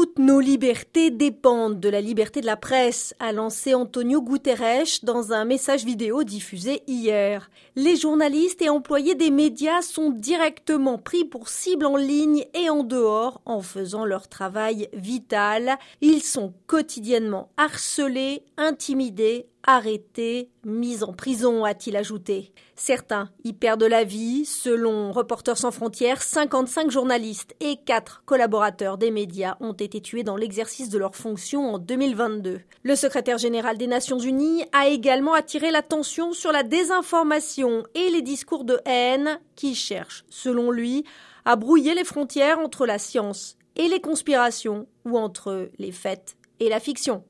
Toutes nos libertés dépendent de la liberté de la presse, a lancé Antonio Guterres dans un message vidéo diffusé hier. Les journalistes et employés des médias sont directement pris pour cible en ligne et en dehors en faisant leur travail vital. Ils sont quotidiennement harcelés, intimidés, arrêtés, mis en prison, a-t-il ajouté. Certains y perdent la vie. Selon Reporters sans frontières, 55 journalistes et 4 collaborateurs des médias ont été tués dans l'exercice de leurs fonctions en 2022. Le secrétaire général des Nations Unies a également attiré l'attention sur la désinformation et les discours de haine qui cherchent, selon lui, à brouiller les frontières entre la science et les conspirations ou entre les faits et la fiction.